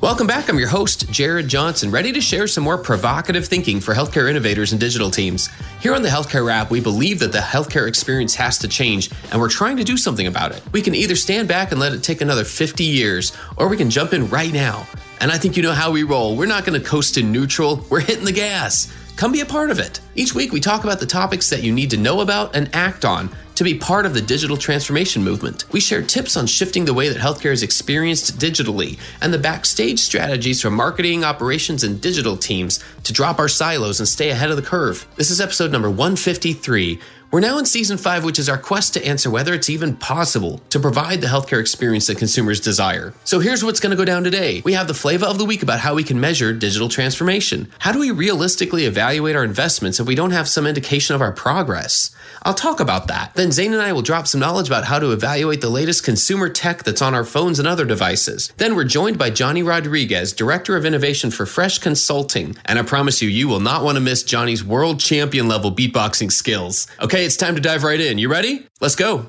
Welcome back. I'm your host, Jared Johnson, ready to share some more provocative thinking for healthcare innovators and digital teams. Here on the Healthcare Rap, we believe that the healthcare experience has to change, and we're trying to do something about it. We can either stand back and let it take another 50 years, or we can jump in right now. And I think you know how we roll. We're not going to coast in neutral, we're hitting the gas. Come be a part of it. Each week, we talk about the topics that you need to know about and act on to be part of the digital transformation movement. We share tips on shifting the way that healthcare is experienced digitally and the backstage strategies from marketing, operations, and digital teams to drop our silos and stay ahead of the curve. This is episode number 153 we're now in season five, which is our quest to answer whether it's even possible to provide the healthcare experience that consumers desire. So here's what's going to go down today. We have the flavor of the week about how we can measure digital transformation. How do we realistically evaluate our investments if we don't have some indication of our progress? I'll talk about that. Then Zain and I will drop some knowledge about how to evaluate the latest consumer tech that's on our phones and other devices. Then we're joined by Johnny Rodriguez, Director of Innovation for Fresh Consulting. And I promise you, you will not want to miss Johnny's world champion level beatboxing skills. Okay, it's time to dive right in. You ready? Let's go.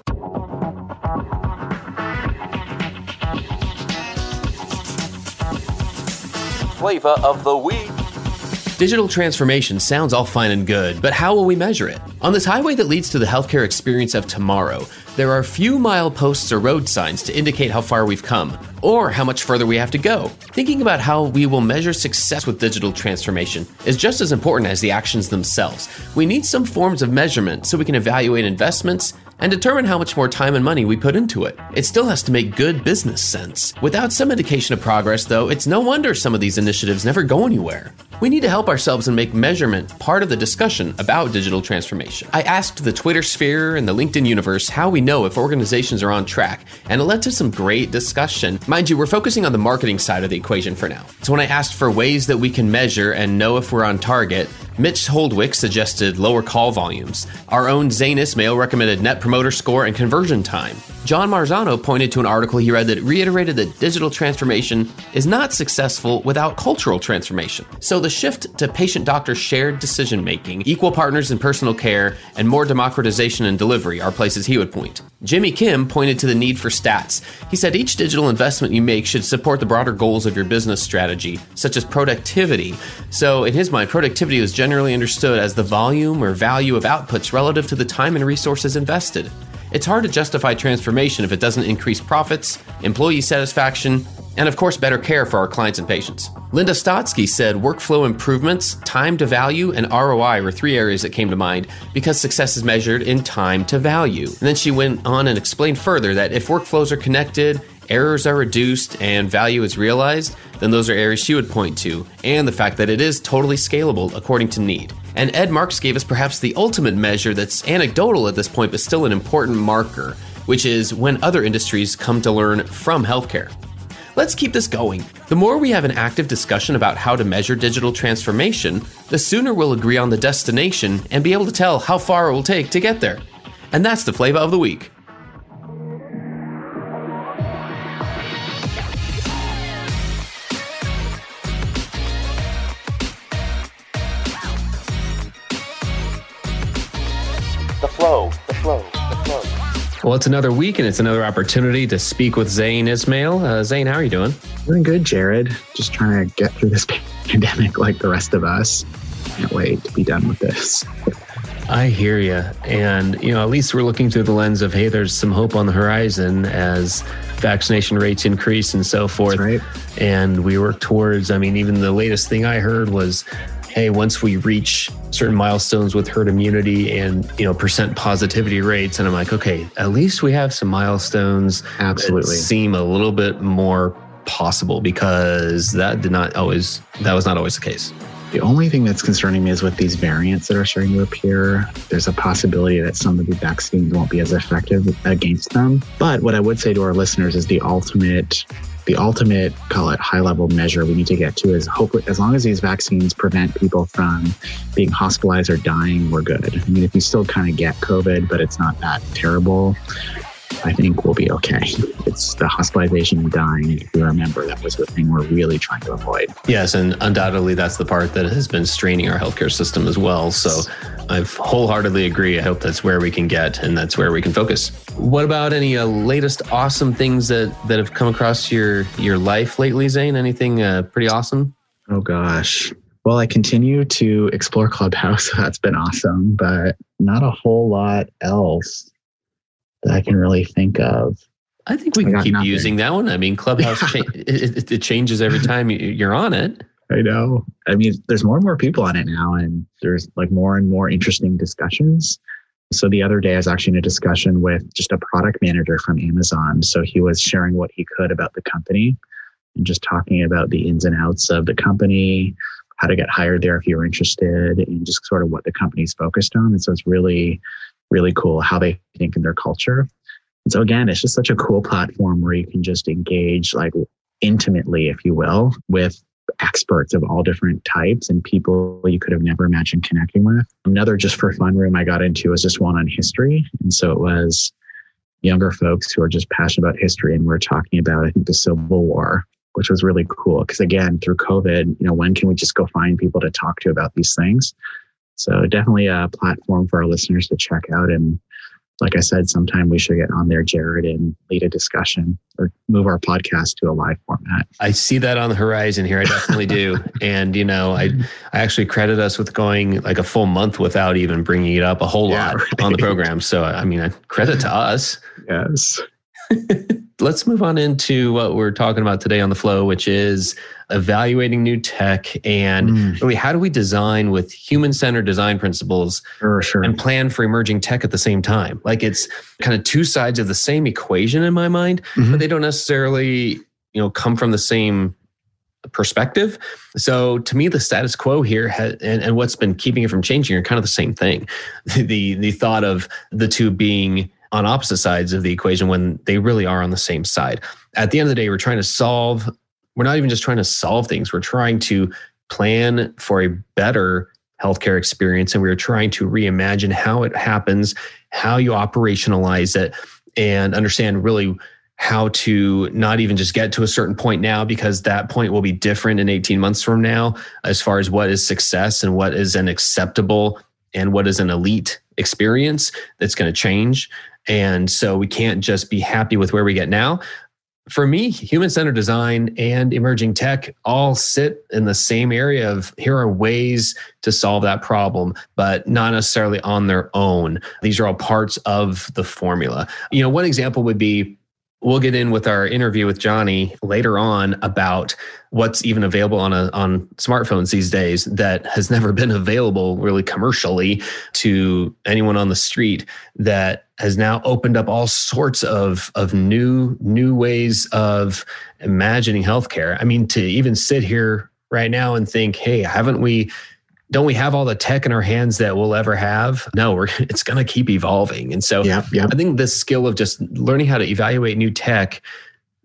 Flavor of the week. Digital transformation sounds all fine and good, but how will we measure it? On this highway that leads to the healthcare experience of tomorrow, there are few mileposts or road signs to indicate how far we've come, or how much further we have to go. Thinking about how we will measure success with digital transformation is just as important as the actions themselves. We need some forms of measurement so we can evaluate investments and determine how much more time and money we put into it. It still has to make good business sense. Without some indication of progress, though, it's no wonder some of these initiatives never go anywhere. We need to help ourselves and make measurement part of the discussion about digital transformation. I asked the Twitter sphere and the LinkedIn universe how we know if organizations are on track, and it led to some great discussion. Mind you, we're focusing on the marketing side of the equation for now. So when I asked for ways that we can measure and know if we're on target, Mitch Holdwick suggested lower call volumes. Our own Zain Ismail recommended net promoter score and conversion time. John Marzano pointed to an article he read that reiterated that digital transformation is not successful without cultural transformation. So the shift to patient doctor shared decision making, equal partners in personal care, and more democratization in delivery are places he would point. Jimmy Kim pointed to the need for stats. He said each digital investment you make should support the broader goals of your business strategy, such as productivity. So, in his mind, productivity is generally understood as the volume or value of outputs relative to the time and resources invested. It's hard to justify transformation if it doesn't increase profits, employee satisfaction, and of course, better care for our clients and patients. Linda Stotsky said workflow improvements, time to value, and ROI were three areas that came to mind because success is measured in time to value. And then she went on and explained further that if workflows are connected, errors are reduced, and value is realized, then those are areas she would point to, and the fact that it is totally scalable according to need. And Ed Marx gave us perhaps the ultimate measure that's anecdotal at this point, but still an important marker, which is when other industries come to learn from healthcare. Let's keep this going. The more we have an active discussion about how to measure digital transformation, the sooner we'll agree on the destination and be able to tell how far it will take to get there. And that's the flavor of the week. Well, it's another week and it's another opportunity to speak with Zain Ismail. Uh, Zain, how are you doing? Doing good, Jared. Just trying to get through this pandemic like the rest of us. Can't wait to be done with this. I hear you. And, you know, at least we're looking through the lens of, hey, there's some hope on the horizon as vaccination rates increase and so forth. Right. And we work towards, I mean, even the latest thing I heard was, hey, once we reach certain milestones with herd immunity and, you know, percent positivity rates, and I'm like, okay, at least we have some milestones Absolutely. seem a little bit more possible because that did not always, that was not always the case. The only thing that's concerning me is with these variants that are starting to appear, there's a possibility that some of the vaccines won't be as effective against them. But what I would say to our listeners is the ultimate the ultimate call it high level measure we need to get to is hopefully as long as these vaccines prevent people from being hospitalized or dying we're good i mean if you still kind of get covid but it's not that terrible I think we'll be okay. It's the hospitalization and dying. If you remember, that was the thing we're really trying to avoid. Yes, and undoubtedly that's the part that has been straining our healthcare system as well. So I wholeheartedly agree. I hope that's where we can get and that's where we can focus. What about any uh, latest awesome things that that have come across your your life lately, Zain? Anything uh, pretty awesome? Oh gosh. Well, I continue to explore Clubhouse. That's been awesome, but not a whole lot else that I can really think of. I think we can keep nothing. using that one. I mean, Clubhouse cha- it, it, changes every time you're on it. I know. I mean, there's more and more people on it now, and there's like more and more interesting discussions. So the other day, I was actually in a discussion with just a product manager from Amazon. So he was sharing what he could about the company and just talking about the ins and outs of the company, how to get hired there if you're interested, and just sort of what the company's focused on. And so it's really really cool how they think in their culture. And so again, it's just such a cool platform where you can just engage like intimately, if you will, with experts of all different types and people you could have never imagined connecting with. Another just for fun room I got into was just one on history. And so it was younger folks who are just passionate about history and we're talking about, I think, the Civil War, which was really cool. Because again, through COVID, you know, when can we just go find people to talk to about these things? So definitely a platform for our listeners to check out. And like I said, sometime we should get on there, Jared, and lead a discussion or move our podcast to a live format. I see that on the horizon here. I definitely do. and, you know, I, I actually credit us with going like a full month without even bringing it up a whole yeah, lot right. on the program. So, I mean, credit to us. Yes. Let's move on into what we're talking about today on the flow, which is evaluating new tech and mm. really how do we design with human centered design principles sure, sure. and plan for emerging tech at the same time. Like it's kind of two sides of the same equation in my mind, mm-hmm. but they don't necessarily, you know, come from the same perspective. So to me, the status quo here has, and, and what's been keeping it from changing are kind of the same thing. the the thought of the two being on opposite sides of the equation when they really are on the same side. At the end of the day, we're trying to solve, we're not even just trying to solve things, we're trying to plan for a better healthcare experience and we're trying to reimagine how it happens, how you operationalize it, and understand really how to not even just get to a certain point now because that point will be different in 18 months from now as far as what is success and what is an acceptable and what is an elite experience that's going to change and so we can't just be happy with where we get now. For me, human centered design and emerging tech all sit in the same area of here are ways to solve that problem, but not necessarily on their own. These are all parts of the formula. You know, one example would be we'll get in with our interview with Johnny later on about what's even available on a, on smartphones these days that has never been available really commercially to anyone on the street that has now opened up all sorts of of new new ways of imagining healthcare. I mean to even sit here right now and think, "Hey, haven't we don't we have all the tech in our hands that we'll ever have? No, we're it's going to keep evolving. And so yeah, yeah. I think this skill of just learning how to evaluate new tech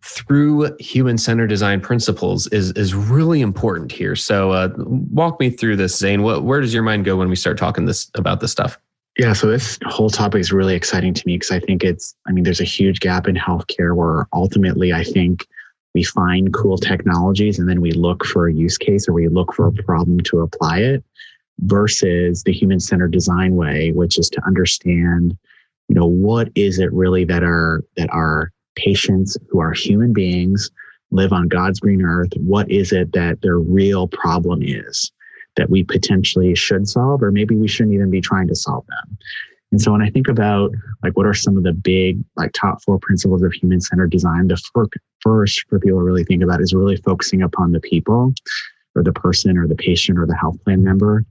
through human centered design principles is is really important here. So uh, walk me through this, Zain. What, where does your mind go when we start talking this about this stuff? Yeah, so this whole topic is really exciting to me because I think it's, I mean, there's a huge gap in healthcare where ultimately I think we find cool technologies and then we look for a use case or we look for a problem to apply it versus the human centered design way which is to understand you know what is it really that our that our patients who are human beings live on god's green earth what is it that their real problem is that we potentially should solve, or maybe we shouldn't even be trying to solve them. And so when I think about like what are some of the big like top four principles of human centered design, the first for people to really think about is really focusing upon the people or the person or the patient or the health plan member.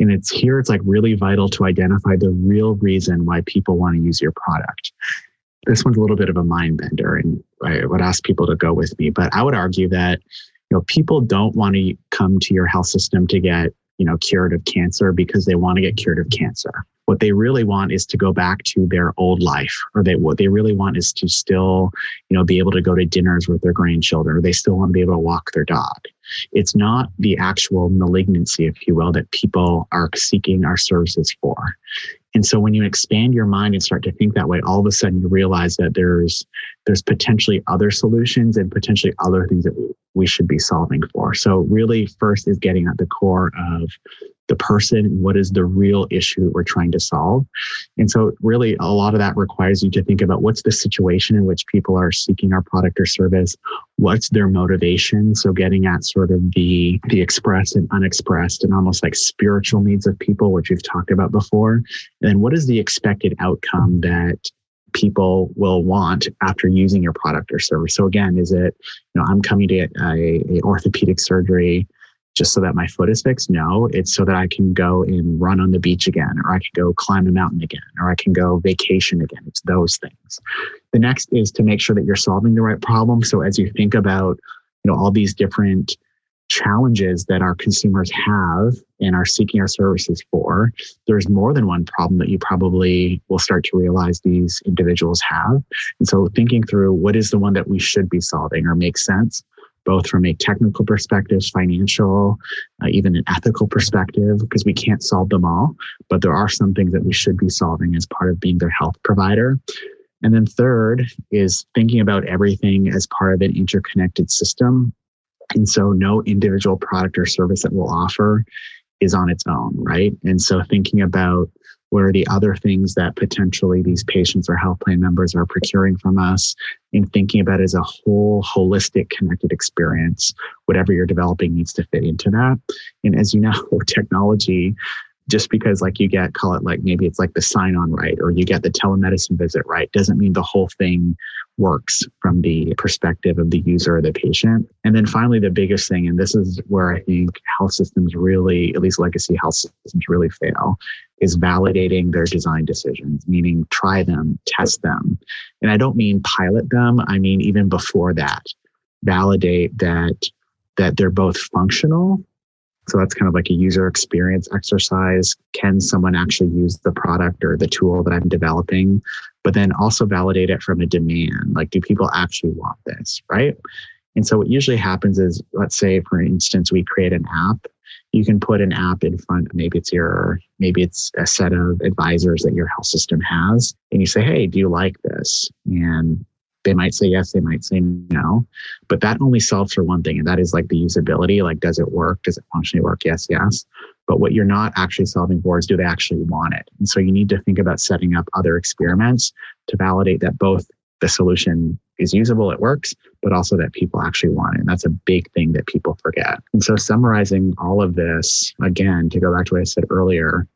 And it's here, it's like really vital to identify the real reason why people want to use your product. This one's a little bit of a mind bender, and I would ask people to go with me, but I would argue that you know people don't want to come to your health system to get you know cured of cancer because they want to get cured of cancer. What they really want is to go back to their old life or they what they really want is to still you know be able to go to dinners with their grandchildren or they still want to be able to walk their dog. It's not the actual malignancy if you will that people are seeking our services for. And so when you expand your mind and start to think that way all of a sudden you realize that there's there's potentially other solutions and potentially other things that we should be solving for. So really first is getting at the core of the person what is the real issue we're trying to solve. And so really a lot of that requires you to think about what's the situation in which people are seeking our product or service? What's their motivation? So getting at sort of the the expressed and unexpressed and almost like spiritual needs of people which we've talked about before. And then what is the expected outcome that people will want after using your product or service so again is it you know i'm coming to a, a orthopedic surgery just so that my foot is fixed. No, it's so that I can go and run on the beach again, or I can go climb a mountain again, or I can go vacation again. It's those things. The next is to make sure that you're solving the right problem. So as you think about, you know, all these different challenges that our consumers have and are seeking our services for, there's more than one problem that you probably will start to realize these individuals have. And so thinking through what is the one that we should be solving or makes sense both from a technical perspective, financial, uh, even an ethical perspective, because we can't solve them all. But there are some things that we should be solving as part of being their health provider. And then third is thinking about everything as part of an interconnected system. And so no individual product or service that we'll offer is on its own, right? And so thinking about what are the other things that potentially these patients or health plan members are procuring from us and thinking about it as a whole holistic connected experience whatever you're developing needs to fit into that and as you know technology just because like you get call it like maybe it's like the sign on right or you get the telemedicine visit right doesn't mean the whole thing works from the perspective of the user or the patient and then finally the biggest thing and this is where i think health systems really at least legacy health systems really fail is validating their design decisions meaning try them test them and i don't mean pilot them i mean even before that validate that that they're both functional so that's kind of like a user experience exercise. Can someone actually use the product or the tool that I'm developing? But then also validate it from a demand. Like, do people actually want this? Right. And so what usually happens is, let's say, for instance, we create an app. You can put an app in front, maybe it's your, maybe it's a set of advisors that your health system has. And you say, hey, do you like this? And they might say yes, they might say no. But that only solves for one thing, and that is like the usability. Like, does it work? Does it functionally work? Yes, yes. But what you're not actually solving for is do they actually want it? And so you need to think about setting up other experiments to validate that both the solution is usable, it works, but also that people actually want it. And that's a big thing that people forget. And so, summarizing all of this, again, to go back to what I said earlier,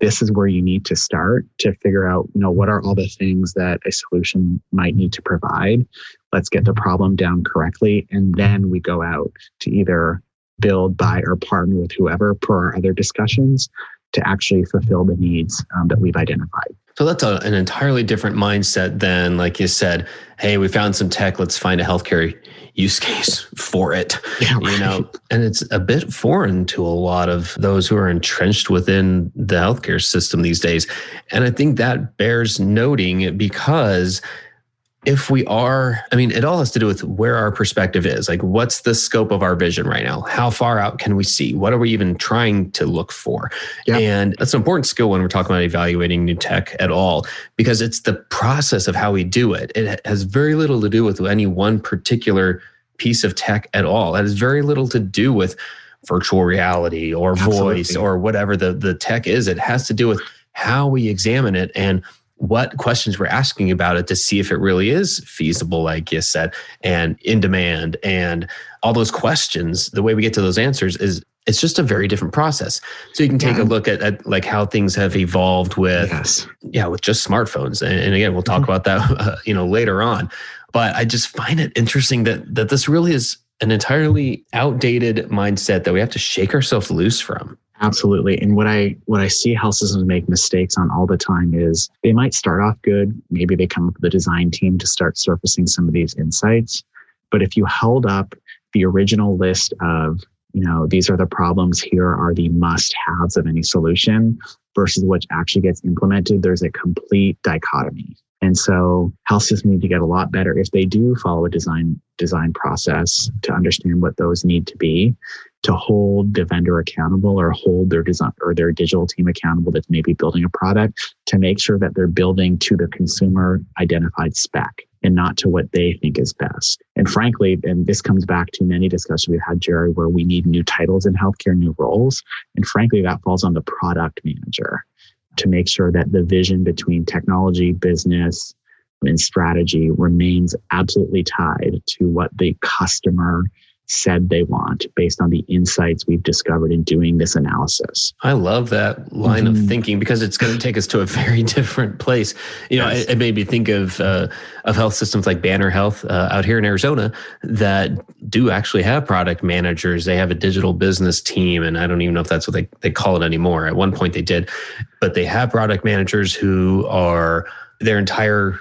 this is where you need to start to figure out, you know, what are all the things that a solution might need to provide. Let's get the problem down correctly. And then we go out to either build, buy, or partner with whoever per our other discussions to actually fulfill the needs um, that we've identified. So that's a, an entirely different mindset than, like you said, hey, we found some tech, let's find a healthcare use case for it. Yeah, right. You know, and it's a bit foreign to a lot of those who are entrenched within the healthcare system these days. And I think that bears noting because if we are, I mean, it all has to do with where our perspective is. Like, what's the scope of our vision right now? How far out can we see? What are we even trying to look for? And that's an important skill when we're talking about evaluating new tech at all, because it's the process of how we do it. It has very little to do with any one particular piece of tech at all. It has very little to do with virtual reality or Absolutely. voice or whatever the, the tech is. It has to do with how we examine it and what questions we're asking about it to see if it really is feasible, like you said, and in demand. And all those questions, the way we get to those answers is it's just a very different process. So you can take yeah. a look at, at, like how things have evolved with, yes. yeah, with just smartphones. And, and again, we'll talk mm-hmm. about that, uh, you know, later on. But I just find it interesting that that this really is an entirely outdated mindset that we have to shake ourselves loose from. Absolutely. And what I what I see health systems make mistakes on all the time is they might start off good. Maybe they come up with a design team to start surfacing some of these insights. But if you held up the original list of you know, these are the problems, here are the must haves of any solution versus what actually gets implemented, there's a complete dichotomy. And so health systems need to get a lot better if they do follow a design design process to understand what those need to be to hold the vendor accountable or hold their design or their digital team accountable that's maybe building a product to make sure that they're building to the consumer identified spec and not to what they think is best. And frankly, and this comes back to many discussions we've had, Jerry, where we need new titles in healthcare, new roles. And frankly, that falls on the product manager to make sure that the vision between technology, business, and strategy remains absolutely tied to what the customer said they want based on the insights we've discovered in doing this analysis. I love that line mm-hmm. of thinking because it's going to take us to a very different place. You know, yes. it, it, made me think of uh, of health systems like Banner Health uh, out here in Arizona that do actually have product managers. They have a digital business team, and I don't even know if that's what they, they call it anymore. At one point they did, but they have product managers who are their entire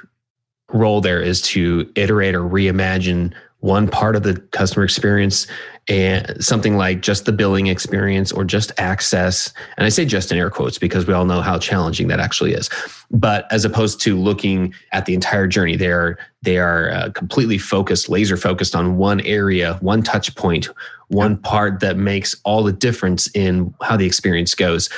role there is to iterate or reimagine one part of the customer experience and something like just the billing experience or just access. And I say just in air quotes because we all know how challenging that actually is. But as opposed to looking at the entire journey, they are they are uh, completely focused, laser focused on one area, one touch point, one part that makes all the difference in how the experience goes.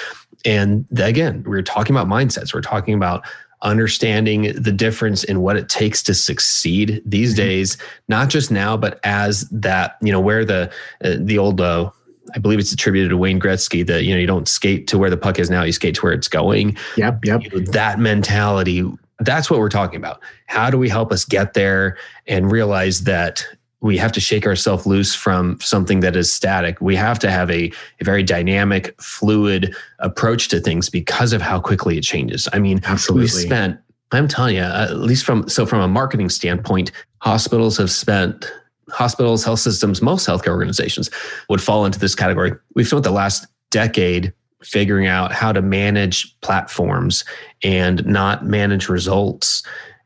And again, we're talking about mindsets. We're talking about understanding the difference in what it takes to succeed these mm-hmm. days, not just now, but as that, you know, where the, uh, the old, uh, I believe it's attributed to Wayne Gretzky that, you know, you don't skate to where the puck is now, you skate to where it's going. Yep. Yep. You know, that mentality, that's what we're talking about. How do we help us get there and realize that we have to shake ourselves loose from something that is static. We have to have a, a, very dynamic, fluid approach to things because of how quickly it changes. I mean, absolutely. We spent, I'm telling you, at least from so from a marketing standpoint, hospitals have spent hospitals, health systems, most healthcare organizations would fall into this category. We've spent the last decade figuring out how to manage platforms and not manage results.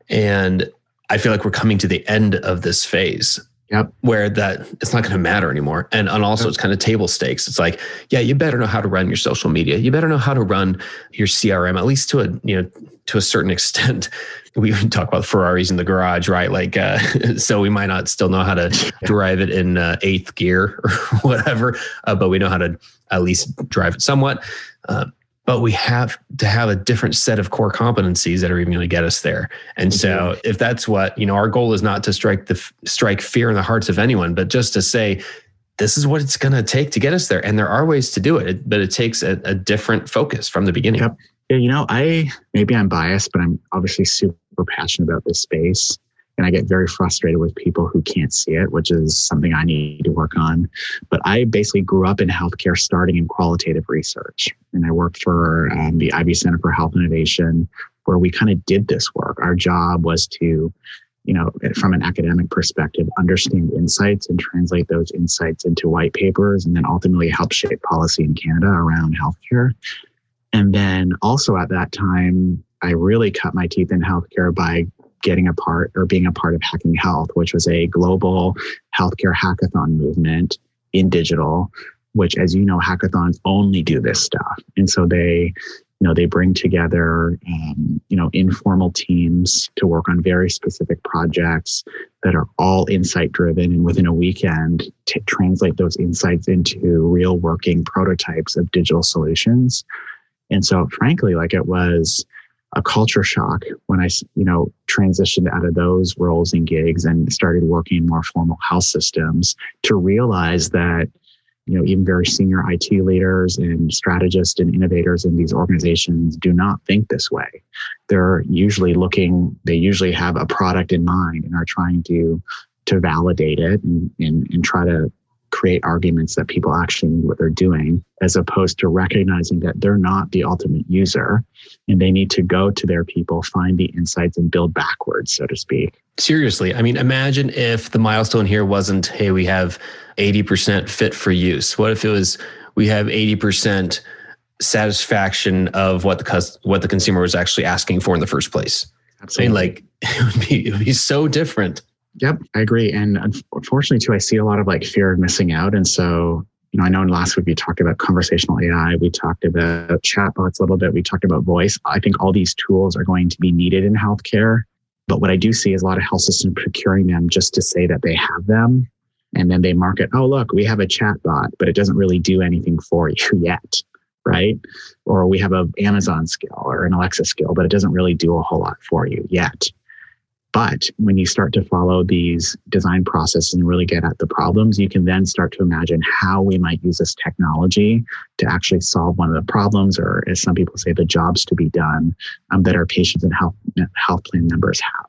And I feel like we're coming to the end of this phase Yep. Where that it's not going to matter anymore. And, and also yep. it's kind of table stakes. It's like, yeah, you better know how to run your social media. You better know how to run your CRM, at least to a, you know, to a certain extent. We even talk about Ferraris in the garage, right? Like, uh, so we might not still know how to drive it in uh, eighth gear or whatever, uh, but we know how to at least drive it somewhat. Uh, but we have to have a different set of core competencies that are even going to get us there. And so mm-hmm. if that's what, you know, our goal is not to strike the strike fear in the hearts of anyone, but just to say this is what it's going to take to get us there and there are ways to do it, but it takes a, a different focus from the beginning. Yep. Yeah, you know, I maybe I'm biased, but I'm obviously super passionate about this space and I get very frustrated with people who can't see it, which is something I need to work on. But I basically grew up in healthcare, starting in qualitative research, and I worked for um, the Ivey Center for Health Innovation, where we kind of did this work. Our job was to you know, from an academic perspective, understand insights and translate those insights into white papers and then ultimately help shape policy in Canada around healthcare. And then also at that time, I really cut my teeth in healthcare by getting a part or being a part of Hacking Health, which was a global healthcare hackathon movement in digital, which, as you know, hackathons only do this stuff. And so they, you know, they bring together, um, you know, informal teams to work on very specific projects that are all insight driven. And within a weekend, to translate those insights into real working prototypes of digital solutions. And so, frankly, like it was, a culture shock when I, you know, transitioned out of those roles and gigs and started working in more formal health systems to realize that, you know, even very senior IT leaders and strategists and innovators in these organizations do not think this way. They're usually looking, they usually have a product in mind and are trying to to validate it and, and, and try to create arguments that people actually need what they're doing, as opposed to recognizing that they're not the ultimate user and they need to go to their people, find the insights, and build backwards, so to speak. Seriously, I mean, imagine if the milestone here wasn't, hey, we have 80% fit for use. What if it was, we have 80% satisfaction of what the what the consumer was actually asking for in the first place? Absolutely. I mean, like it would be it would be so different. Yep, I agree. And unfortunately, too, I see a lot of like fear of missing out. And so, you know, I know in last week we talked about conversational AI, we talked about chatbots a little bit, we talked about voice. I think all these tools are going to be needed in healthcare. But what I do see is a lot of health systems procuring them just to say that they have them. And then they market, oh, look, we have a chatbot, but it doesn't really do anything for you yet. Right. Or we have a Amazon skill or an Alexa skill, but it doesn't really do a whole lot for you yet. But when you start to follow these design processes and really get at the problems, you can then start to imagine how we might use this technology to actually solve one of the problems, or as some people say, the jobs to be done um, that our patients and health health plan members have.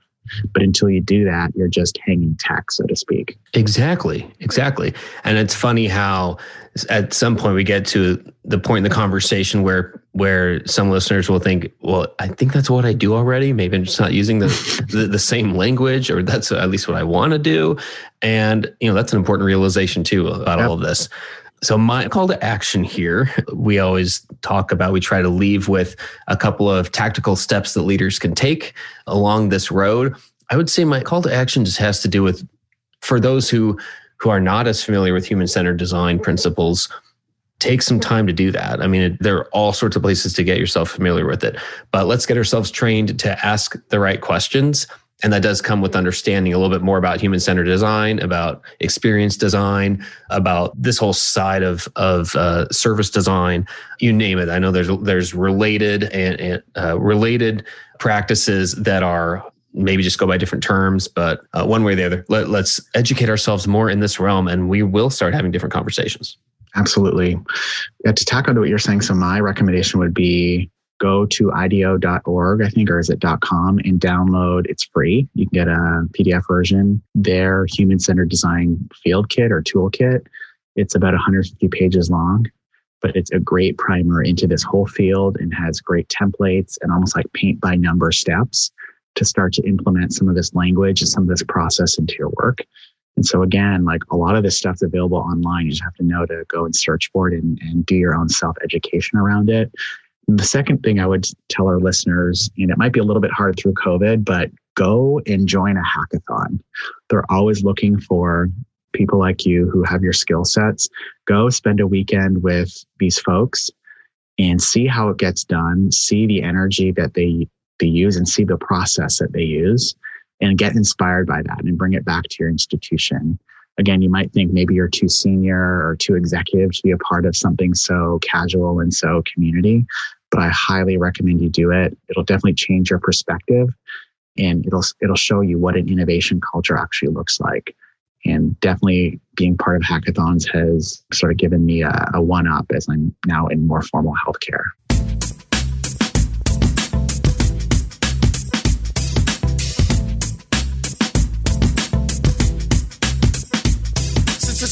But until you do that, you're just hanging tech, so to speak. Exactly. Exactly. And it's funny how at some point we get to the point in the conversation where where some listeners will think, well, I think that's what I do already. Maybe I'm just not using the the, the same language, or that's at least what I want to do. And you know, that's an important realization too about all of this. So, my call to action here, we always talk about, we try to leave with a couple of tactical steps that leaders can take along this road. I would say my call to action just has to do with for those who who are not as familiar with human centered design principles, take some time to do that. I mean, there are all sorts of places to get yourself familiar with it, but let's get ourselves trained to ask the right questions and that does come with understanding a little bit more about human centered design, about experience design, about this whole side of of uh, service design. You name it. I know there's there's related and, and uh, related practices that are maybe just go by different terms, but uh, one way or the other, let, let's educate ourselves more in this realm, and we will start having different conversations. Absolutely. Yeah, to tack onto what you're saying, so my recommendation would be go to ideo.org, I think, or is it .com and download. It's free. You can get a PDF version. Their human centered design field kit or toolkit. It's about 150 pages long, but it's a great primer into this whole field and has great templates and almost like paint by number steps to start to implement some of this language and some of this process into your work. And so again, like a lot of this stuff's available online. You just have to know to go and search for it and, and do your own self education around it. The second thing I would tell our listeners, and it might be a little bit hard through COVID, but go and join a hackathon. They're always looking for people like you who have your skill sets. Go spend a weekend with these folks and see how it gets done, see the energy that they they use and see the process that they use and get inspired by that and bring it back to your institution. Again, you might think maybe you're too senior or too executive to be a part of something so casual and so community, but I highly recommend you do it. It'll definitely change your perspective and it'll it'll show you what an innovation culture actually looks like. And definitely being part of hackathons has sort of given me a, a one up as I'm now in more formal healthcare.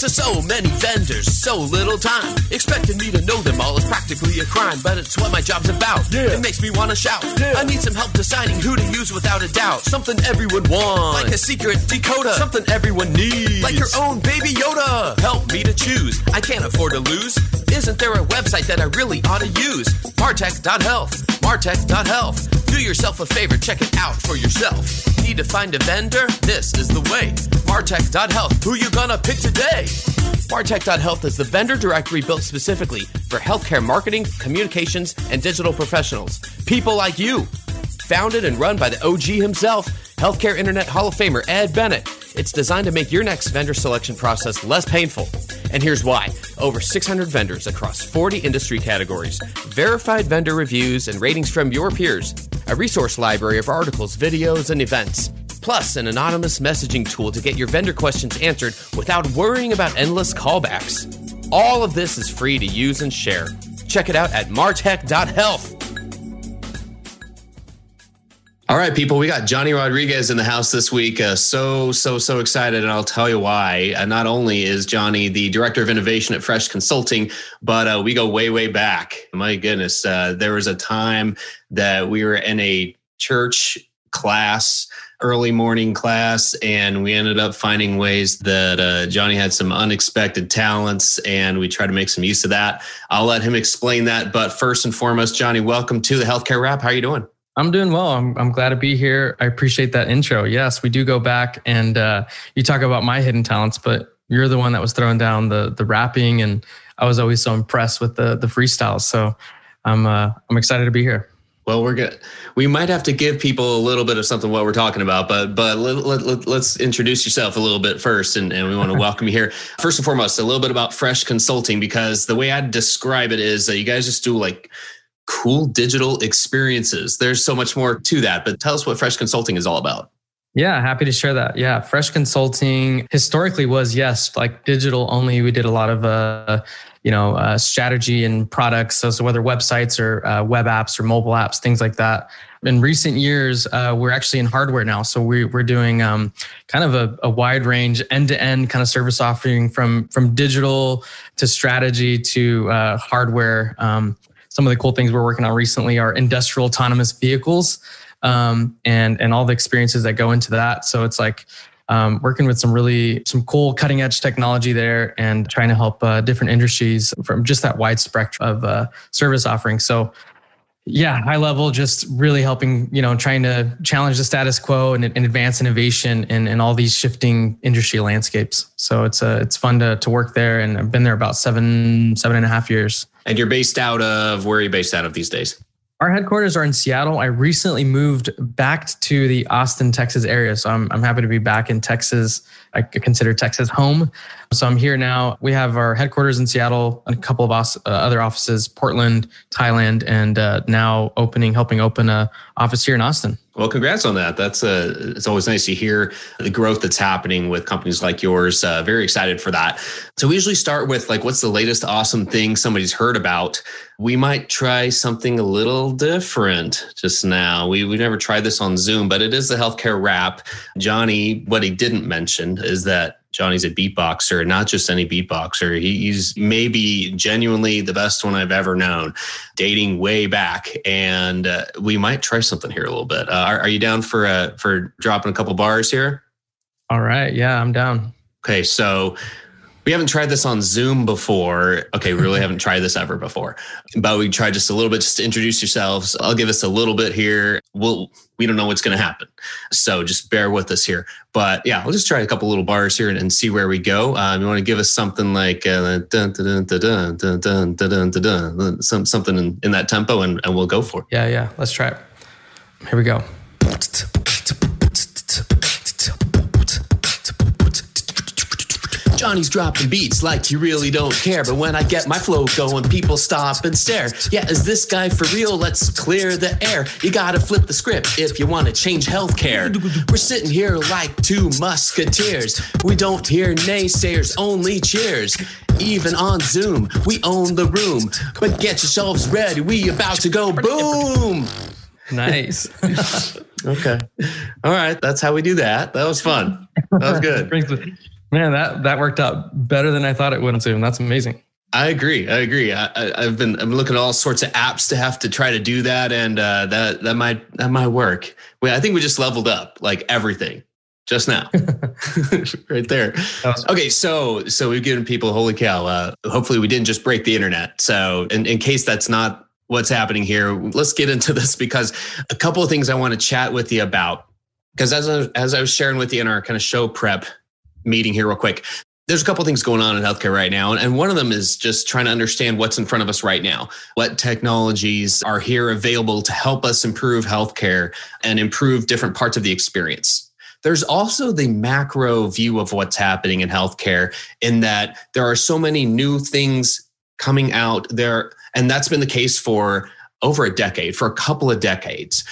So many vendors, so little time. Expecting me to know them all is practically a crime, but it's what my job's about. Yeah. It makes me want to shout. Yeah. I need some help deciding who to use without a doubt. Something everyone wants, like a secret decoder. Something everyone needs, like your own baby Yoda. Help me to choose. I can't afford to lose. Isn't there a website that I really ought to use? Martech.health. Martech.health. Do yourself a favor, check it out for yourself. Need to find a vendor? This is the way. Martech.health. Who you gonna pick today? Martech.health is the vendor directory built specifically for healthcare marketing, communications, and digital professionals. People like you. Founded and run by the OG himself, Healthcare Internet Hall of Famer Ed Bennett. It's designed to make your next vendor selection process less painful. And here's why over 600 vendors across 40 industry categories, verified vendor reviews and ratings from your peers, a resource library of articles, videos, and events plus an anonymous messaging tool to get your vendor questions answered without worrying about endless callbacks. All of this is free to use and share. Check it out at martech.health. All right, people, we got Johnny Rodriguez in the house this week. Uh, so, so, so excited. And I'll tell you why. Uh, not only is Johnny the director of innovation at Fresh Consulting, but uh, we go way, way back. My goodness. Uh, there was a time that we were in a church class, early morning class, and we ended up finding ways that uh, Johnny had some unexpected talents, and we tried to make some use of that. I'll let him explain that. But first and foremost, Johnny, welcome to the Healthcare Rap. How are you doing? I'm doing well. I'm, I'm glad to be here. I appreciate that intro. Yes, we do go back and uh, you talk about my hidden talents, but you're the one that was throwing down the the rapping, and I was always so impressed with the the freestyles. So I'm uh, I'm excited to be here. Well, we're good. We might have to give people a little bit of something what we're talking about, but but let, let, let, let's introduce yourself a little bit first, and, and we want to welcome you here. First and foremost, a little bit about Fresh Consulting because the way I describe it is that you guys just do like cool digital experiences. There's so much more to that, but tell us what Fresh Consulting is all about. Yeah, happy to share that. Yeah, Fresh Consulting historically was yes, like digital only. We did a lot of uh, you know, uh, strategy and products. So, so whether websites or uh, web apps or mobile apps, things like that. In recent years, uh, we're actually in hardware now. So we, we're doing um, kind of a, a wide range, end-to-end kind of service offering from from digital to strategy to uh, hardware. Um, some of the cool things we're working on recently are industrial autonomous vehicles um, and and all the experiences that go into that. So it's like um, working with some really some cool cutting edge technology there and trying to help uh, different industries from just that wide spectrum of uh, service offerings. So yeah, high level, just really helping, you know, trying to challenge the status quo and, and advance innovation in, in all these shifting industry landscapes. So it's uh, it's fun to, to work there. And I've been there about seven, seven and a half years. And you're based out of where are you based out of these days? Our headquarters are in Seattle. I recently moved back to the Austin, Texas area. So I'm, I'm happy to be back in Texas. I consider Texas home. So I'm here now. We have our headquarters in Seattle, a couple of os- uh, other offices, Portland, Thailand, and uh, now opening, helping open a office here in Austin. Well, congrats on that. That's uh, it's always nice to hear the growth that's happening with companies like yours. Uh, very excited for that. So we usually start with like, what's the latest awesome thing somebody's heard about? We might try something a little different just now. We we never tried this on Zoom, but it is the healthcare rap. Johnny, what he didn't mention is that Johnny's a beatboxer, not just any beatboxer. He's maybe genuinely the best one I've ever known, dating way back. And uh, we might try something here a little bit. Uh, are, are, you down for uh, for dropping a couple bars here? All right. Yeah, I'm down. Okay, so we haven't tried this on Zoom before. Okay, we really haven't tried this ever before. But we tried just a little bit just to introduce yourselves. I'll give us a little bit here. We'll we don't know what's going to happen. So just bear with us here. But yeah, we'll just try a couple little bars here and, and see where we go. Um, you want to give us something like something in, in that tempo and, and we'll go for it. Yeah, yeah. Let's try it. Here we go. Johnny's dropping beats like you really don't care. But when I get my flow going, people stop and stare. Yeah, is this guy for real? Let's clear the air. You gotta flip the script if you wanna change healthcare. We're sitting here like two musketeers. We don't hear naysayers, only cheers. Even on Zoom, we own the room. But get yourselves ready, we about to go boom. Nice. okay. All right. That's how we do that. That was fun. That was good. Man, that that worked out better than I thought it would. And that's amazing. I agree. I agree. I, have been I'm looking at all sorts of apps to have to try to do that, and uh, that that might that might work. We, I think we just leveled up like everything just now, right there. Okay, so so we've given people holy cow. Uh, hopefully, we didn't just break the internet. So in, in case that's not what's happening here, let's get into this because a couple of things I want to chat with you about. Because as I, as I was sharing with you in our kind of show prep meeting here real quick. There's a couple things going on in healthcare right now. And one of them is just trying to understand what's in front of us right now. What technologies are here available to help us improve healthcare and improve different parts of the experience. There's also the macro view of what's happening in healthcare, in that there are so many new things coming out there. And that's been the case for over a decade, for a couple of decades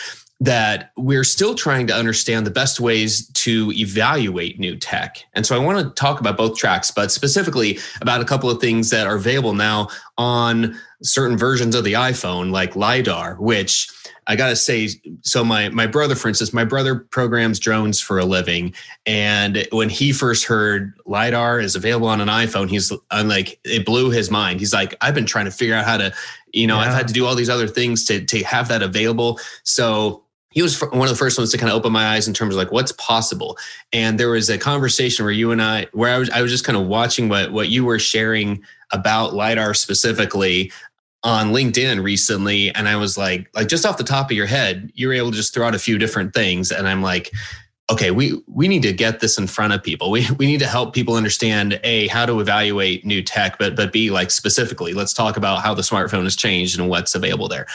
that we're still trying to understand the best ways to evaluate new tech. And so I want to talk about both tracks, but specifically about a couple of things that are available now on certain versions of the iPhone, like LiDAR, which I gotta say, so my my brother, for instance, my brother programs drones for a living, and when he first heard lidar is available on an iPhone, he's I'm like it blew his mind. He's like, I've been trying to figure out how to, you know, yeah. I've had to do all these other things to to have that available. So he was one of the first ones to kind of open my eyes in terms of like what's possible. And there was a conversation where you and I, where I was, I was just kind of watching what what you were sharing about lidar specifically on LinkedIn recently, and I was like, like just off the top of your head, you were able to just throw out a few different things, and I'm like, okay, we we need to get this in front of people. We we need to help people understand a how to evaluate new tech, but but b like specifically, let's talk about how the smartphone has changed and what's available there.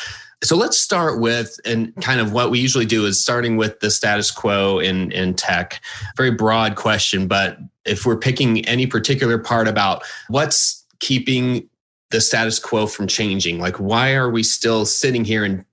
So let's start with and mm-hmm. kind of what we usually do is starting with the status quo in in tech. Very broad question, but if we're picking any particular part about what's keeping the status quo from changing, like why are we still sitting here in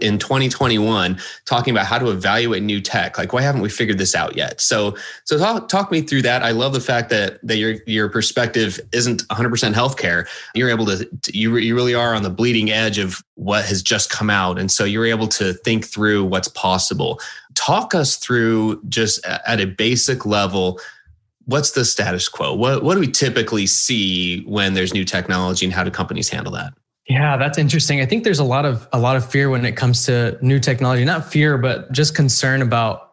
in 2021 talking about how to evaluate new tech. Like why haven't we figured this out yet? So so talk, talk me through that. I love the fact that that your your perspective isn't 100% healthcare. You're able to you, you really are on the bleeding edge of what has just come out and so you're able to think through what's possible. Talk us through just at a basic level what's the status quo? What what do we typically see when there's new technology and how do companies handle that yeah, that's interesting. I think there's a lot of a lot of fear when it comes to new technology. Not fear, but just concern about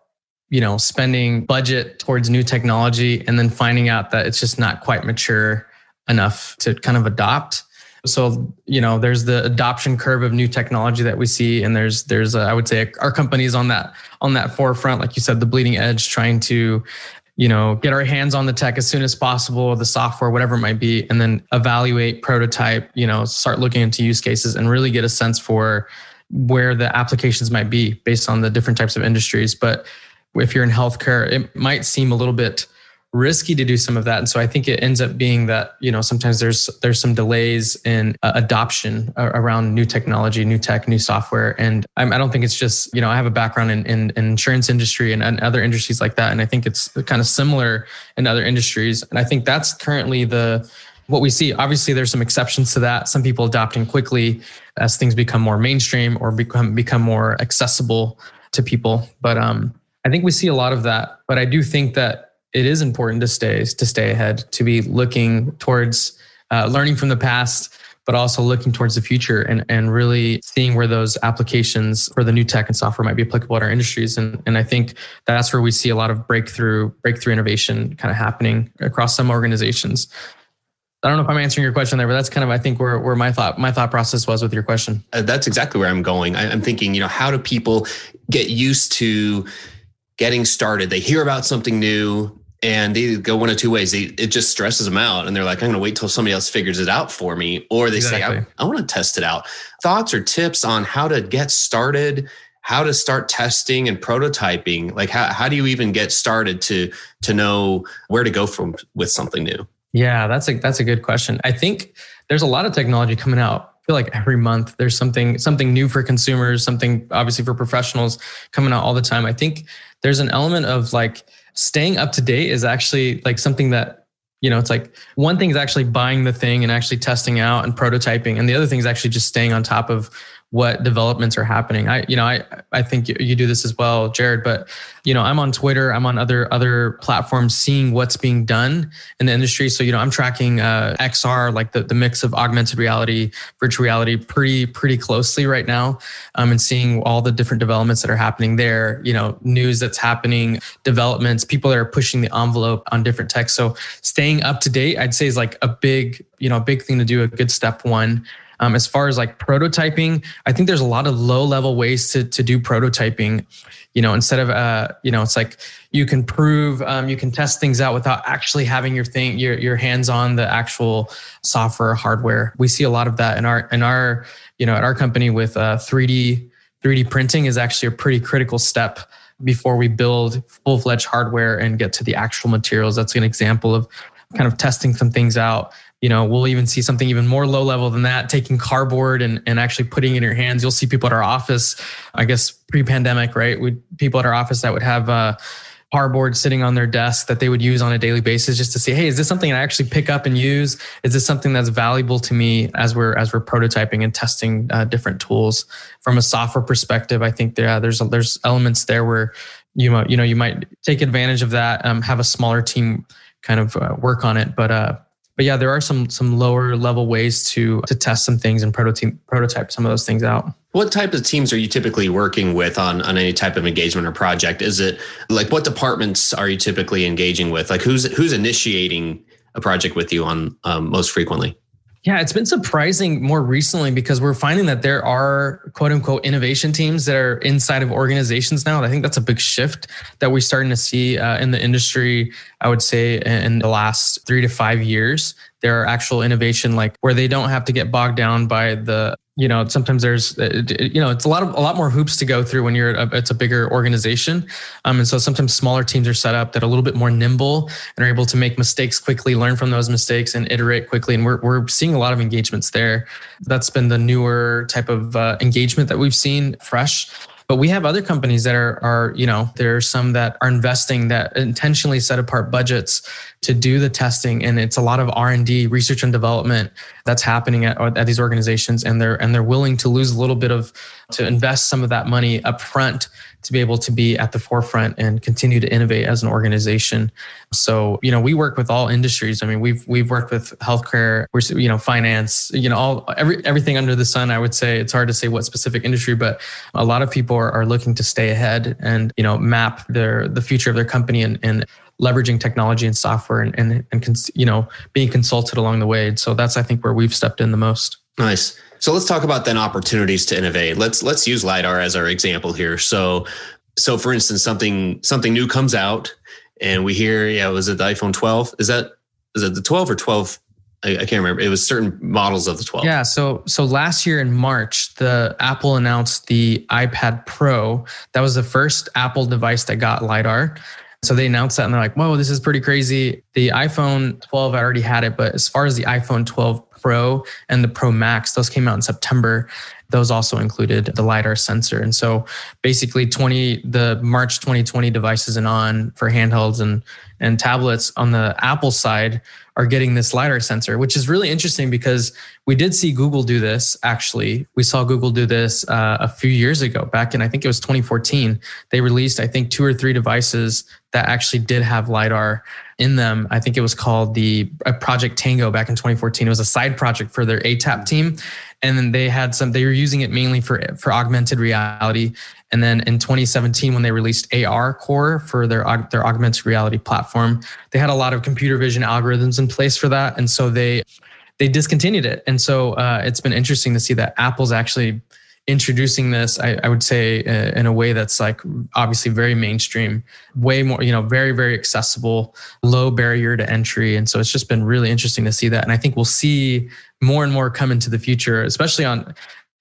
you know spending budget towards new technology and then finding out that it's just not quite mature enough to kind of adopt. So you know, there's the adoption curve of new technology that we see, and there's there's a, I would say our companies on that on that forefront, like you said, the bleeding edge, trying to you know, get our hands on the tech as soon as possible, the software, whatever it might be, and then evaluate, prototype, you know, start looking into use cases and really get a sense for where the applications might be based on the different types of industries. But if you're in healthcare, it might seem a little bit risky to do some of that. And so i think it ends up being that you know sometimes there's there's some delays in uh, adoption around new technology new tech new software. And I'm, i do not think it's just you know i have a background in, in, in insurance industry and, and other industries like that. And i think it's kind of similar in other industries. And i think that's currently the what we see. Obviously there's some exceptions to that some people adopting quickly as things become more mainstream or become become more accessible to people. But um i think we see a lot of that. But i do think that it is important to stay to stay ahead, to be looking towards uh, learning from the past, but also looking towards the future and, and really seeing where those applications for the new tech and software might be applicable in our industries. And, and I think that's where we see a lot of breakthrough, breakthrough innovation kind of happening across some organizations. I don't know if I'm answering your question there, but that's kind of I think where where my thought my thought process was with your question. Uh, that's exactly where I'm going. I, I'm thinking, you know, how do people get used to getting started? They hear about something new, and they go one of two ways. They, it just stresses them out, and they're like, "I'm going to wait till somebody else figures it out for me," or they exactly. say, "I, I want to test it out." Thoughts or tips on how to get started, how to start testing and prototyping? Like, how how do you even get started to to know where to go from with something new? Yeah, that's a that's a good question. I think there's a lot of technology coming out. I feel like every month there's something something new for consumers, something obviously for professionals coming out all the time. I think there's an element of like staying up to date is actually like something that you know it's like one thing is actually buying the thing and actually testing out and prototyping and the other thing is actually just staying on top of what developments are happening. I, you know, I, I think you, do this as well, Jared, but you know, I'm on Twitter, I'm on other, other platforms seeing what's being done in the industry. So, you know, I'm tracking uh, XR, like the, the mix of augmented reality, virtual reality pretty, pretty closely right now. Um, and seeing all the different developments that are happening there, you know, news that's happening, developments, people that are pushing the envelope on different tech. So staying up to date, I'd say is like a big, you know, big thing to do, a good step one. Um, as far as like prototyping, I think there's a lot of low level ways to to do prototyping. You know, instead of uh, you know, it's like you can prove, um, you can test things out without actually having your thing, your your hands on the actual software hardware. We see a lot of that in our in our you know at our company with uh, 3D 3D printing is actually a pretty critical step before we build full fledged hardware and get to the actual materials. That's an example of kind of testing some things out you know we'll even see something even more low level than that taking cardboard and, and actually putting it in your hands you'll see people at our office i guess pre-pandemic right we people at our office that would have uh, hardboard sitting on their desk that they would use on a daily basis just to see, hey, is this something I actually pick up and use? Is this something that's valuable to me as we're as we're prototyping and testing uh, different tools? From a software perspective, I think there, there's there's elements there where you might you know you might take advantage of that, um, have a smaller team kind of uh, work on it, but uh, but yeah, there are some some lower level ways to to test some things and prototype prototype some of those things out. What type of teams are you typically working with on on any type of engagement or project? Is it like what departments are you typically engaging with? Like who's who's initiating a project with you on um, most frequently? Yeah, it's been surprising more recently because we're finding that there are quote unquote innovation teams that are inside of organizations now. And I think that's a big shift that we're starting to see uh, in the industry. I would say in the last three to five years, there are actual innovation like where they don't have to get bogged down by the you know sometimes there's uh, you know it's a lot of a lot more hoops to go through when you're a, it's a bigger organization. Um, and so sometimes smaller teams are set up that are a little bit more nimble and are able to make mistakes quickly learn from those mistakes and iterate quickly. And we're, we're seeing a lot of engagements there. That's been the newer type of uh, engagement that we've seen fresh. But we have other companies that are, are, you know, there are some that are investing that intentionally set apart budgets to do the testing, and it's a lot of R and D, research and development that's happening at, at these organizations, and they're and they're willing to lose a little bit of to invest some of that money up front to be able to be at the forefront and continue to innovate as an organization. So, you know, we work with all industries. I mean, we've we've worked with healthcare, we're you know, finance, you know, all every everything under the sun. I would say it's hard to say what specific industry, but a lot of people are, are looking to stay ahead and you know map their the future of their company and and leveraging technology and software and and, and cons, you know being consulted along the way. So that's I think where we've stepped in the most. Nice. So let's talk about then opportunities to innovate. Let's let's use lidar as our example here. So so for instance, something something new comes out, and we hear, yeah, was it the iPhone 12? Is that is it the 12 or 12? I, I can't remember. It was certain models of the 12. Yeah. So so last year in March, the Apple announced the iPad Pro. That was the first Apple device that got lidar. So they announced that and they're like, whoa, this is pretty crazy. The iPhone 12 I already had it, but as far as the iPhone 12 Pro and the Pro Max, those came out in September. Those also included the LiDAR sensor. And so basically 20, the March 2020 devices and on for handhelds and, and tablets on the Apple side are getting this LiDAR sensor, which is really interesting because we did see Google do this actually. We saw Google do this uh, a few years ago, back in, I think it was 2014. They released, I think, two or three devices that actually did have LiDAR in them. I think it was called the uh, Project Tango back in 2014. It was a side project for their ATAP team. And then they had some, they were using it mainly for, for augmented reality. And then in 2017, when they released AR Core for their, their augmented reality platform, they had a lot of computer vision algorithms in place for that. And so they, they discontinued it. And so uh, it's been interesting to see that Apple's actually introducing this, I, I would say, uh, in a way that's like obviously very mainstream, way more, you know, very, very accessible, low barrier to entry. And so it's just been really interesting to see that. And I think we'll see more and more come into the future, especially on.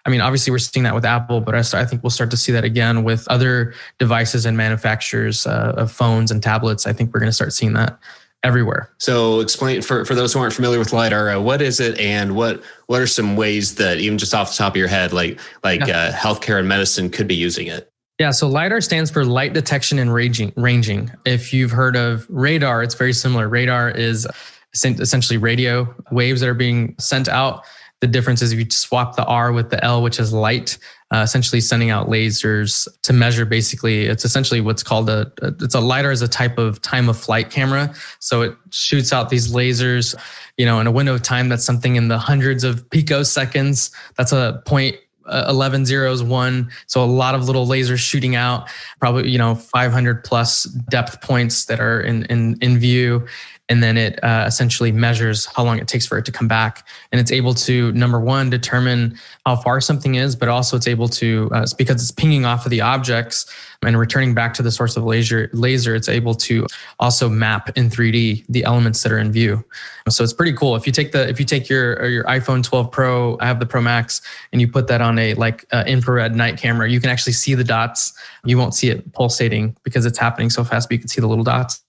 I mean, obviously, we're seeing that with Apple, but I think we'll start to see that again with other devices and manufacturers uh, of phones and tablets. I think we're going to start seeing that everywhere. So explain for, for those who aren't familiar with LiDAR, uh, what is it and what what are some ways that even just off the top of your head, like like yeah. uh, healthcare and medicine could be using it? Yeah, so LiDAR stands for light detection and ranging. ranging. If you've heard of radar, it's very similar. Radar is essentially radio waves that are being sent out. The difference is if you swap the R with the L, which is light, uh, essentially sending out lasers to measure basically it's essentially what's called a it's a lidar is a type of time of flight camera. So it shoots out these lasers you know in a window of time that's something in the hundreds of picoseconds. That's a point uh, 11 zeros one. So a lot of little lasers shooting out probably you know 500 plus depth points that are in in in view and then it uh, essentially measures how long it takes for it to come back. And it's able to number one determine how far something is but also it's able to uh, because it's pinging off of the objects and returning back to the source of laser laser it's able to also map in 3d the elements that are in view. So it's pretty cool. If you take the if you take your your iphone 12 pro i have the pro max and you put that on a like uh, infrared night camera you can actually see the dots. You won't see it pulsating because it's happening so fast but you can see the little dots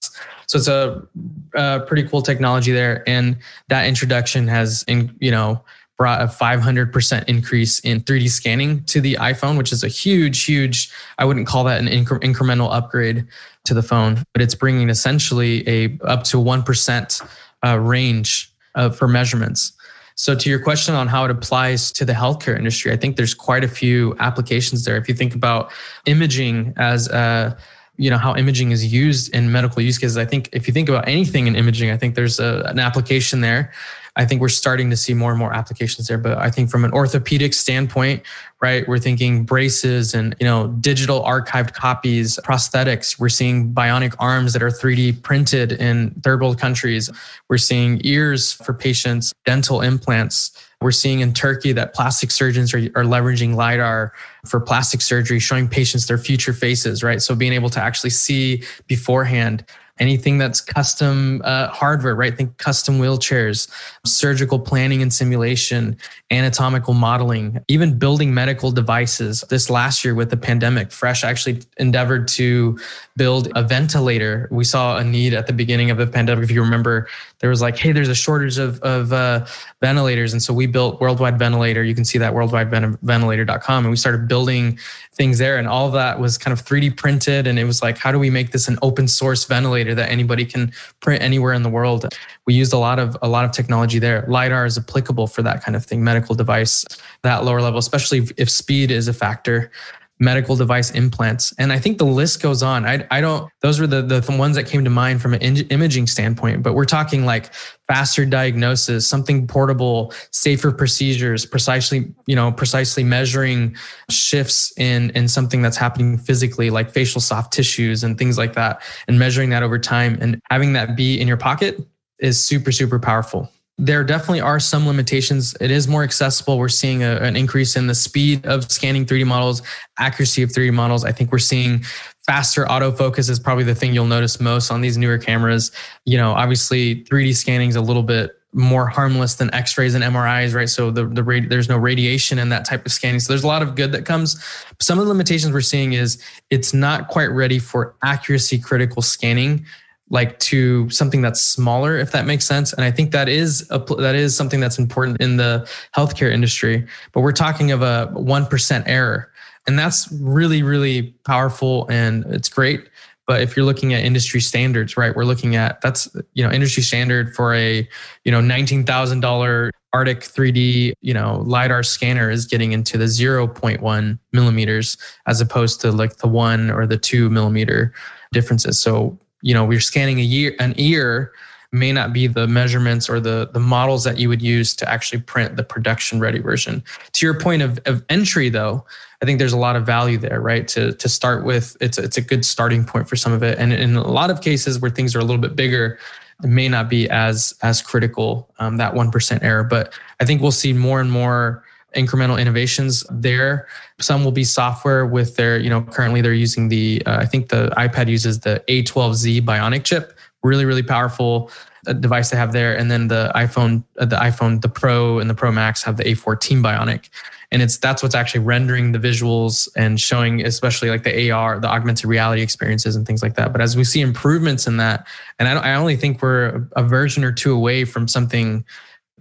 so it's a, a pretty cool technology there, and that introduction has, in, you know, brought a 500% increase in 3D scanning to the iPhone, which is a huge, huge, I wouldn't call that an incre- incremental upgrade to the phone, but it's bringing essentially a up to 1% uh, range uh, for measurements. So, to your question on how it applies to the healthcare industry, I think there's quite a few applications there. If you think about imaging as a you know how imaging is used in medical use cases i think if you think about anything in imaging i think there's a, an application there I think we're starting to see more and more applications there. But I think from an orthopedic standpoint, right, we're thinking braces and you know digital archived copies, prosthetics. We're seeing bionic arms that are 3D printed in third world countries. We're seeing ears for patients, dental implants. We're seeing in Turkey that plastic surgeons are, are leveraging LiDAR for plastic surgery, showing patients their future faces, right? So being able to actually see beforehand anything that's custom uh, hardware, right? Think custom wheelchairs, surgical planning and simulation, anatomical modeling, even building medical devices. This last year with the pandemic, Fresh actually endeavored to build a ventilator. We saw a need at the beginning of the pandemic. If you remember, there was like, hey, there's a shortage of, of uh, ventilators. And so we built Worldwide Ventilator. You can see that worldwideventilator.com. And we started building things there. And all that was kind of 3D printed. And it was like, how do we make this an open source ventilator that anybody can print anywhere in the world? We used a lot of a lot of technology there. LiDAR is applicable for that kind of thing, medical device, that lower level, especially if speed is a factor medical device implants. And I think the list goes on. I, I don't, those were the, the, ones that came to mind from an in, imaging standpoint, but we're talking like faster diagnosis, something portable, safer procedures, precisely, you know, precisely measuring shifts in, in something that's happening physically, like facial soft tissues and things like that, and measuring that over time and having that be in your pocket is super, super powerful there definitely are some limitations. It is more accessible. We're seeing a, an increase in the speed of scanning 3D models, accuracy of 3D models. I think we're seeing faster autofocus is probably the thing you'll notice most on these newer cameras. You know, obviously 3D scanning is a little bit more harmless than x-rays and MRIs, right? So the, the radi- there's no radiation in that type of scanning. So there's a lot of good that comes. Some of the limitations we're seeing is it's not quite ready for accuracy critical scanning like to something that's smaller if that makes sense. And i think that is a, that is something that's important in the healthcare industry. But we're talking of a 1% error. And that's really really powerful and it's great. But if you're looking at industry standards right we're looking at that's you know industry standard for a you know $19000 Artec 3d you know lidar scanner is getting into the 0.1 millimeters as opposed to like the one or the two millimeter differences. So you know we're scanning a year an ear may not be the measurements or the the models that you would use to actually print the production ready version. To your point of, of entry though i think there's a lot of value there right? To to start with it's it's a good starting point for some of it. And in a lot of cases where things are a little bit bigger it may not be as as critical um, that 1% error. But i think we'll see more and more incremental innovations there. Some will be software with their, you know, currently they're using the, uh, I think the iPad uses the A12Z Bionic chip, really, really powerful uh, device they have there. And then the iPhone, uh, the iPhone, the Pro and the Pro Max have the A14 Bionic. And it's that's what's actually rendering the visuals and showing, especially like the AR, the augmented reality experiences and things like that. But as we see improvements in that, and I, I only think we're a version or two away from something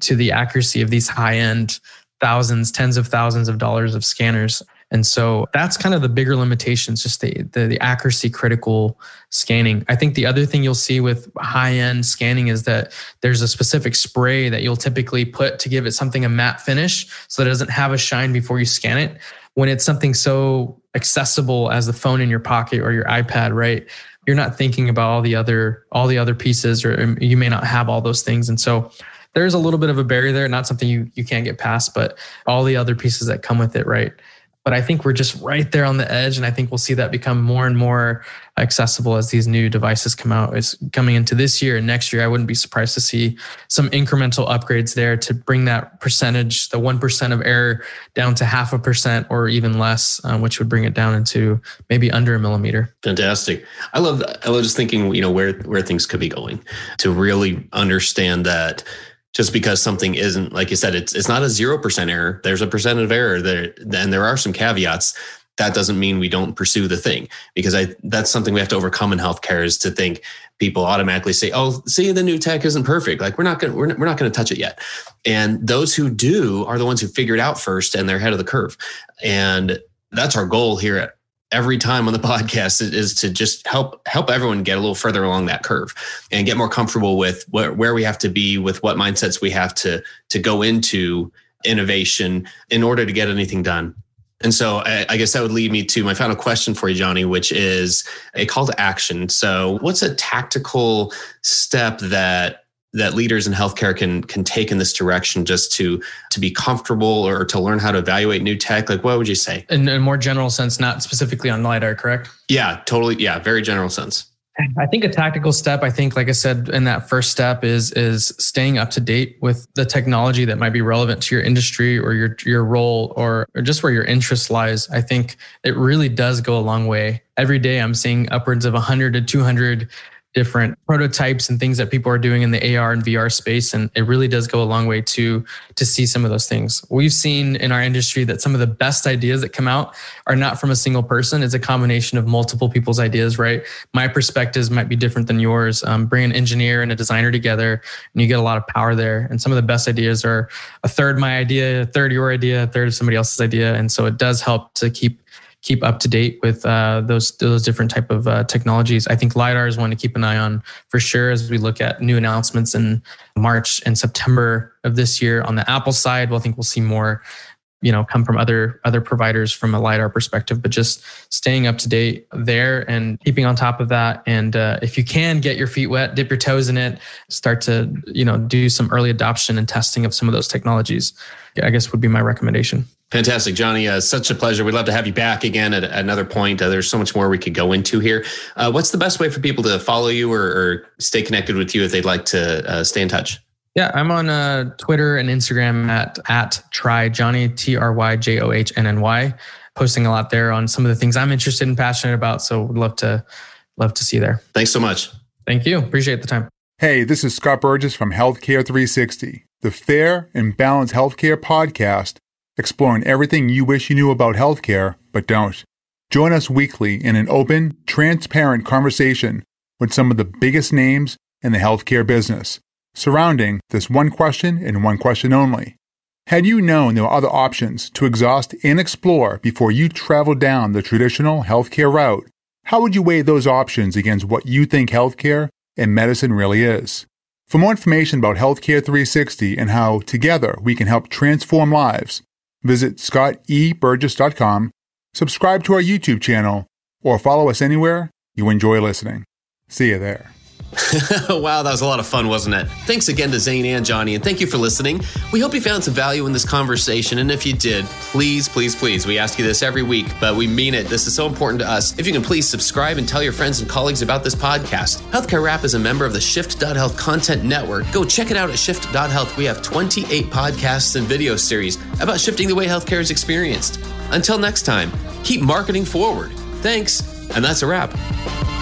to the accuracy of these high end thousands, tens of thousands of dollars of scanners. And so that's kind of the bigger limitations, just the, the, the, accuracy critical scanning. I think the other thing you'll see with high end scanning is that there's a specific spray that you'll typically put to give it something a matte finish so that it doesn't have a shine before you scan it. When it's something so accessible as the phone in your pocket or your iPad, right? You're not thinking about all the other all the other pieces, or um, you may not have all those things. And so there's a little bit of a barrier there, not something you you can't get past, but all the other pieces that come with it, right? But I think we're just right there on the edge, and I think we'll see that become more and more accessible as these new devices come out. It's coming into this year and next year. I wouldn't be surprised to see some incremental upgrades there to bring that percentage, the one percent of error, down to half a percent or even less, um, which would bring it down into maybe under a millimeter. Fantastic. I love. I love just thinking, you know, where where things could be going to really understand that just because something isn't like you said it's it's not a 0% error there's a percent of error there and there are some caveats that doesn't mean we don't pursue the thing because I that's something we have to overcome in healthcare is to think people automatically say, "Oh, see, the new tech isn't perfect. Like we're not going we're, we're not going to touch it yet." And those who do are the ones who figure it out first, and they're ahead of the curve. And that's our goal here at every time on the podcast is to just help help everyone get a little further along that curve and get more comfortable with where, where we have to be with what mindsets we have to to go into innovation in order to get anything done and so I, I, guess that would lead me to my final question for you, Johnny, which is a call to action. So what's a tactical step that that leaders in healthcare can can take in this direction just to to be comfortable or to learn how to evaluate new tech? Like what would you say? In a more general sense, not specifically on LiDAR, correct? Yeah, totally. Yeah, very general sense. I think a tactical step, I think, like I said, in that first step is is staying up to date with the technology that might be relevant to your industry or your your role or, or just where your interest lies. I think it really does go a long way. Every day I'm seeing upwards of 100 to 200 different prototypes and things that people are doing in the AR and VR space and it really does go a long way to to see some of those things. We've seen in our industry that some of the best ideas that come out are not from a single person, it's a combination of multiple people's ideas, right? My perspectives might be different than yours. Um, bring an engineer and a designer together and you get a lot of power there and some of the best ideas are a third my idea, a third your idea, a third of somebody else's idea and so it does help to keep keep up to date with uh, those those different type of uh, technologies. I think lidar is one to keep an eye on for sure as we look at new announcements in March and September of this year on the Apple side. Well, I think we'll see more you know come from other other providers from a lidar perspective but just staying up to date there and keeping on top of that and uh, if you can get your feet wet dip your toes in it start to you know do some early adoption and testing of some of those technologies i guess would be my recommendation Fantastic, Johnny. Uh, such a pleasure. We'd love to have you back again at another point. Uh, there's so much more we could go into here. Uh, what's the best way for people to follow you or, or stay connected with you if they'd like to uh, stay in touch? Yeah, I'm on uh, Twitter and Instagram at at try Johnny T R Y J O H N N Y. Posting a lot there on some of the things I'm interested and passionate about. So would love to love to see you there. Thanks so much. Thank you. Appreciate the time. Hey, this is Scott Burgess from Healthcare 360, the fair and balanced healthcare podcast exploring everything you wish you knew about healthcare but don't. Join us weekly in an open, transparent conversation with some of the biggest names in the healthcare business, surrounding this one question and one question only. Had you known there were other options to exhaust and explore before you traveled down the traditional healthcare route, how would you weigh those options against what you think healthcare and medicine really is? For more information about Healthcare 360 and how together we can help transform lives, Visit scotteburgess.com, subscribe to our YouTube channel, or follow us anywhere you enjoy listening. See you there. wow, that was a lot of fun, wasn't it? Thanks again to Zain and Johnny, and thank you for listening. We hope you found some value in this conversation, and if you did, please, please, please, we ask you this every week, but we mean it. This is so important to us. If you can please subscribe and tell your friends and colleagues about this podcast. Healthcare Rap is a member of the Shift.Health Content Network. Go check it out at Shift.Health. We have 28 podcasts and video series about shifting the way healthcare is experienced. Until next time, keep marketing forward. Thanks, and that's a wrap.